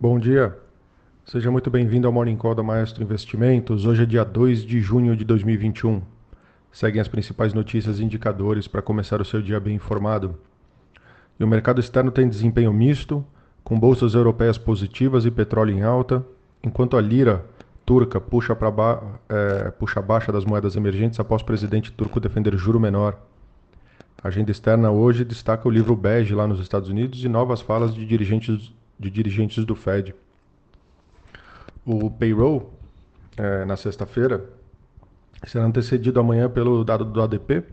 Bom dia, seja muito bem-vindo ao Morning Call da Maestro Investimentos. Hoje é dia 2 de junho de 2021. Seguem as principais notícias e indicadores para começar o seu dia bem informado. E o mercado externo tem desempenho misto, com bolsas europeias positivas e petróleo em alta, enquanto a lira turca puxa, para ba é, puxa baixa das moedas emergentes após o presidente turco defender juro menor. A agenda externa hoje destaca o livro bege lá nos Estados Unidos e novas falas de dirigentes, de dirigentes do Fed. O payroll, é, na sexta-feira, será antecedido amanhã pelo dado do ADP,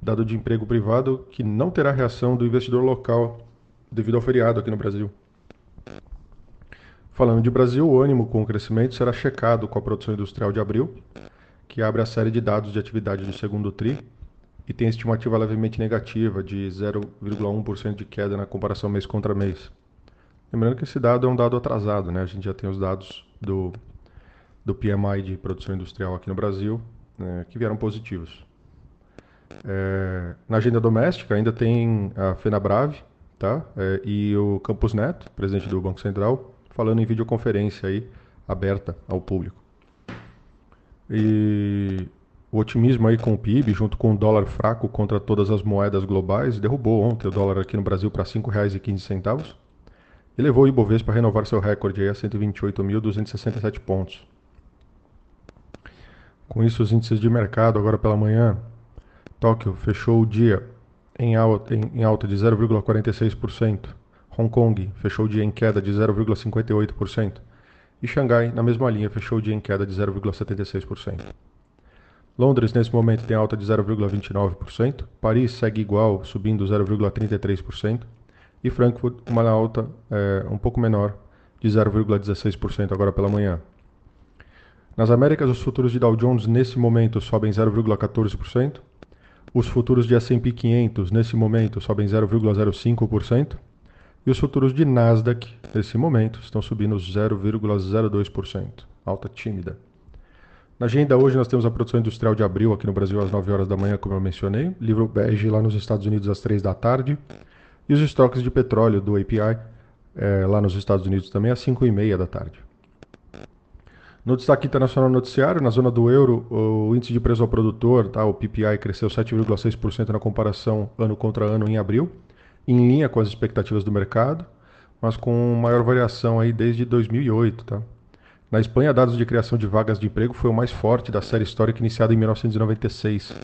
dado de emprego privado, que não terá reação do investidor local devido ao feriado aqui no Brasil. Falando de Brasil, o ânimo com o crescimento será checado com a produção industrial de abril, que abre a série de dados de atividade do segundo TRI e tem estimativa levemente negativa de 0,1% de queda na comparação mês contra mês. Lembrando que esse dado é um dado atrasado, né? A gente já tem os dados do, do PMI de produção industrial aqui no Brasil, né, que vieram positivos. É, na agenda doméstica ainda tem a FenaBrave tá? É, e o Campos Neto, presidente do Banco Central, falando em videoconferência aí, aberta ao público. E o otimismo aí com o PIB, junto com o dólar fraco contra todas as moedas globais, derrubou ontem o dólar aqui no Brasil para R$ 5,15 e levou o Ibovespa a renovar seu recorde a 128.267 pontos. Com isso, os índices de mercado agora pela manhã, Tóquio fechou o dia em alta, em, em alta de 0,46%. Hong Kong fechou o dia em queda de 0,58%. E Xangai, na mesma linha, fechou o dia em queda de 0,76%. Londres, nesse momento, tem alta de 0,29%. Paris segue igual, subindo 0,33%. E Frankfurt, uma alta é, um pouco menor, de 0,16% agora pela manhã. Nas Américas, os futuros de Dow Jones, nesse momento, sobem 0,14%. Os futuros de S&P 500, nesse momento, sobem 0,05%. E os futuros de Nasdaq, nesse momento, estão subindo 0,02%. Alta tímida. Na agenda hoje nós temos a produção industrial de abril aqui no Brasil às 9 horas da manhã, como eu mencionei. Livro bege lá nos Estados Unidos às 3 da tarde. E os estoques de petróleo do API é, lá nos Estados Unidos também às 5 e meia da tarde. No destaque internacional noticiário, na zona do euro, o índice de preço ao produtor, tá, o PPI, cresceu 7,6% na comparação ano contra ano em abril em linha com as expectativas do mercado, mas com maior variação aí desde 2008. Tá? Na Espanha, dados de criação de vagas de emprego foi o mais forte da série histórica iniciada em 1996,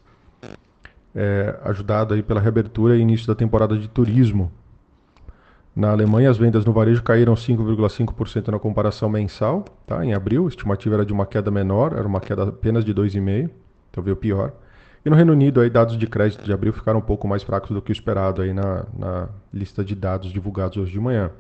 é, ajudado aí pela reabertura e início da temporada de turismo. Na Alemanha, as vendas no varejo caíram 5,5% na comparação mensal, tá? em abril. A estimativa era de uma queda menor, era uma queda apenas de 2,5%, então veio pior. E no Reino Unido, aí, dados de crédito de abril ficaram um pouco mais fracos do que o esperado aí na, na lista de dados divulgados hoje de manhã.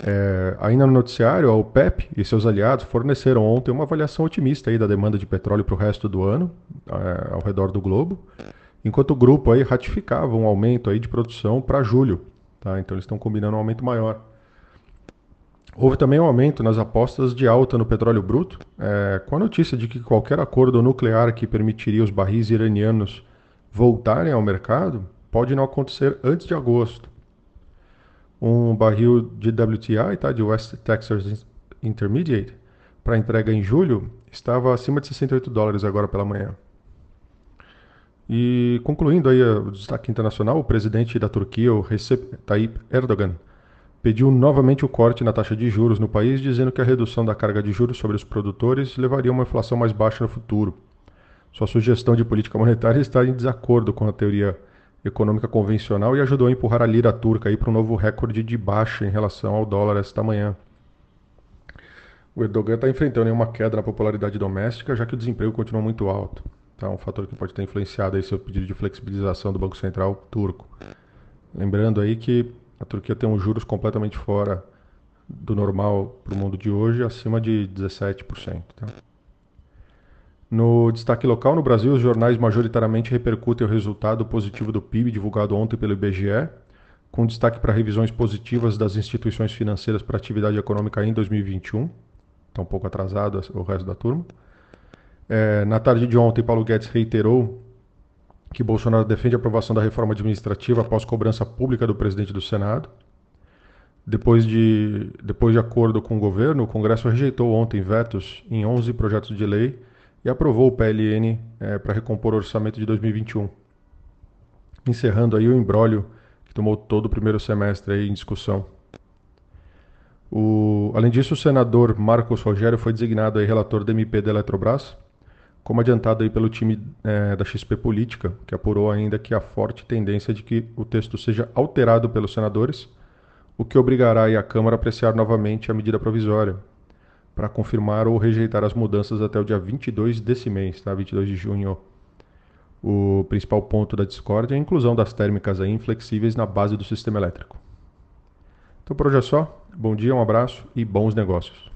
É, ainda no noticiário, a OPEP e seus aliados forneceram ontem uma avaliação otimista aí da demanda de petróleo para o resto do ano, é, ao redor do globo, enquanto o grupo aí ratificava um aumento aí de produção para julho. Tá? Então eles estão combinando um aumento maior. Houve também um aumento nas apostas de alta no petróleo bruto, é, com a notícia de que qualquer acordo nuclear que permitiria os barris iranianos voltarem ao mercado pode não acontecer antes de agosto. Um barril de WTI, tá, de West Texas Intermediate, para entrega em julho, estava acima de 68 dólares agora pela manhã. E concluindo aí o destaque internacional, o presidente da Turquia, o Recep Tayyip Erdogan, pediu novamente o corte na taxa de juros no país, dizendo que a redução da carga de juros sobre os produtores levaria a uma inflação mais baixa no futuro. Sua sugestão de política monetária está em desacordo com a teoria econômica convencional e ajudou a empurrar a lira turca para um novo recorde de baixa em relação ao dólar esta manhã. O Erdogan está enfrentando uma queda na popularidade doméstica, já que o desemprego continua muito alto. Tá? Um fator que pode ter influenciado aí seu pedido de flexibilização do Banco Central turco. Lembrando aí que a Turquia tem uns juros completamente fora do normal para o mundo de hoje, acima de 17%. Tá? No destaque local, no Brasil, os jornais majoritariamente repercutem o resultado positivo do PIB divulgado ontem pelo IBGE, com destaque para revisões positivas das instituições financeiras para atividade econômica em 2021. Está um pouco atrasado o resto da turma. É, na tarde de ontem, Paulo Guedes reiterou que Bolsonaro defende a aprovação da reforma administrativa após cobrança pública do presidente do Senado. Depois de, depois de acordo com o governo, o Congresso rejeitou ontem vetos em 11 projetos de lei e aprovou o PLN é, para recompor o orçamento de 2021, encerrando aí o embrólio que tomou todo o primeiro semestre aí em discussão. O, além disso, o senador Marcos Rogério foi designado aí relator do MP da Eletrobras, como adiantado aí pelo time é, da XP Política, que apurou ainda que há forte tendência de que o texto seja alterado pelos senadores, o que obrigará a Câmara a apreciar novamente a medida provisória, para confirmar ou rejeitar as mudanças até o dia 22 desse mês, tá? 22 de junho. O principal ponto da discórdia é a inclusão das térmicas aí inflexíveis na base do sistema elétrico. Então por hoje é só. Bom dia, um abraço e bons negócios.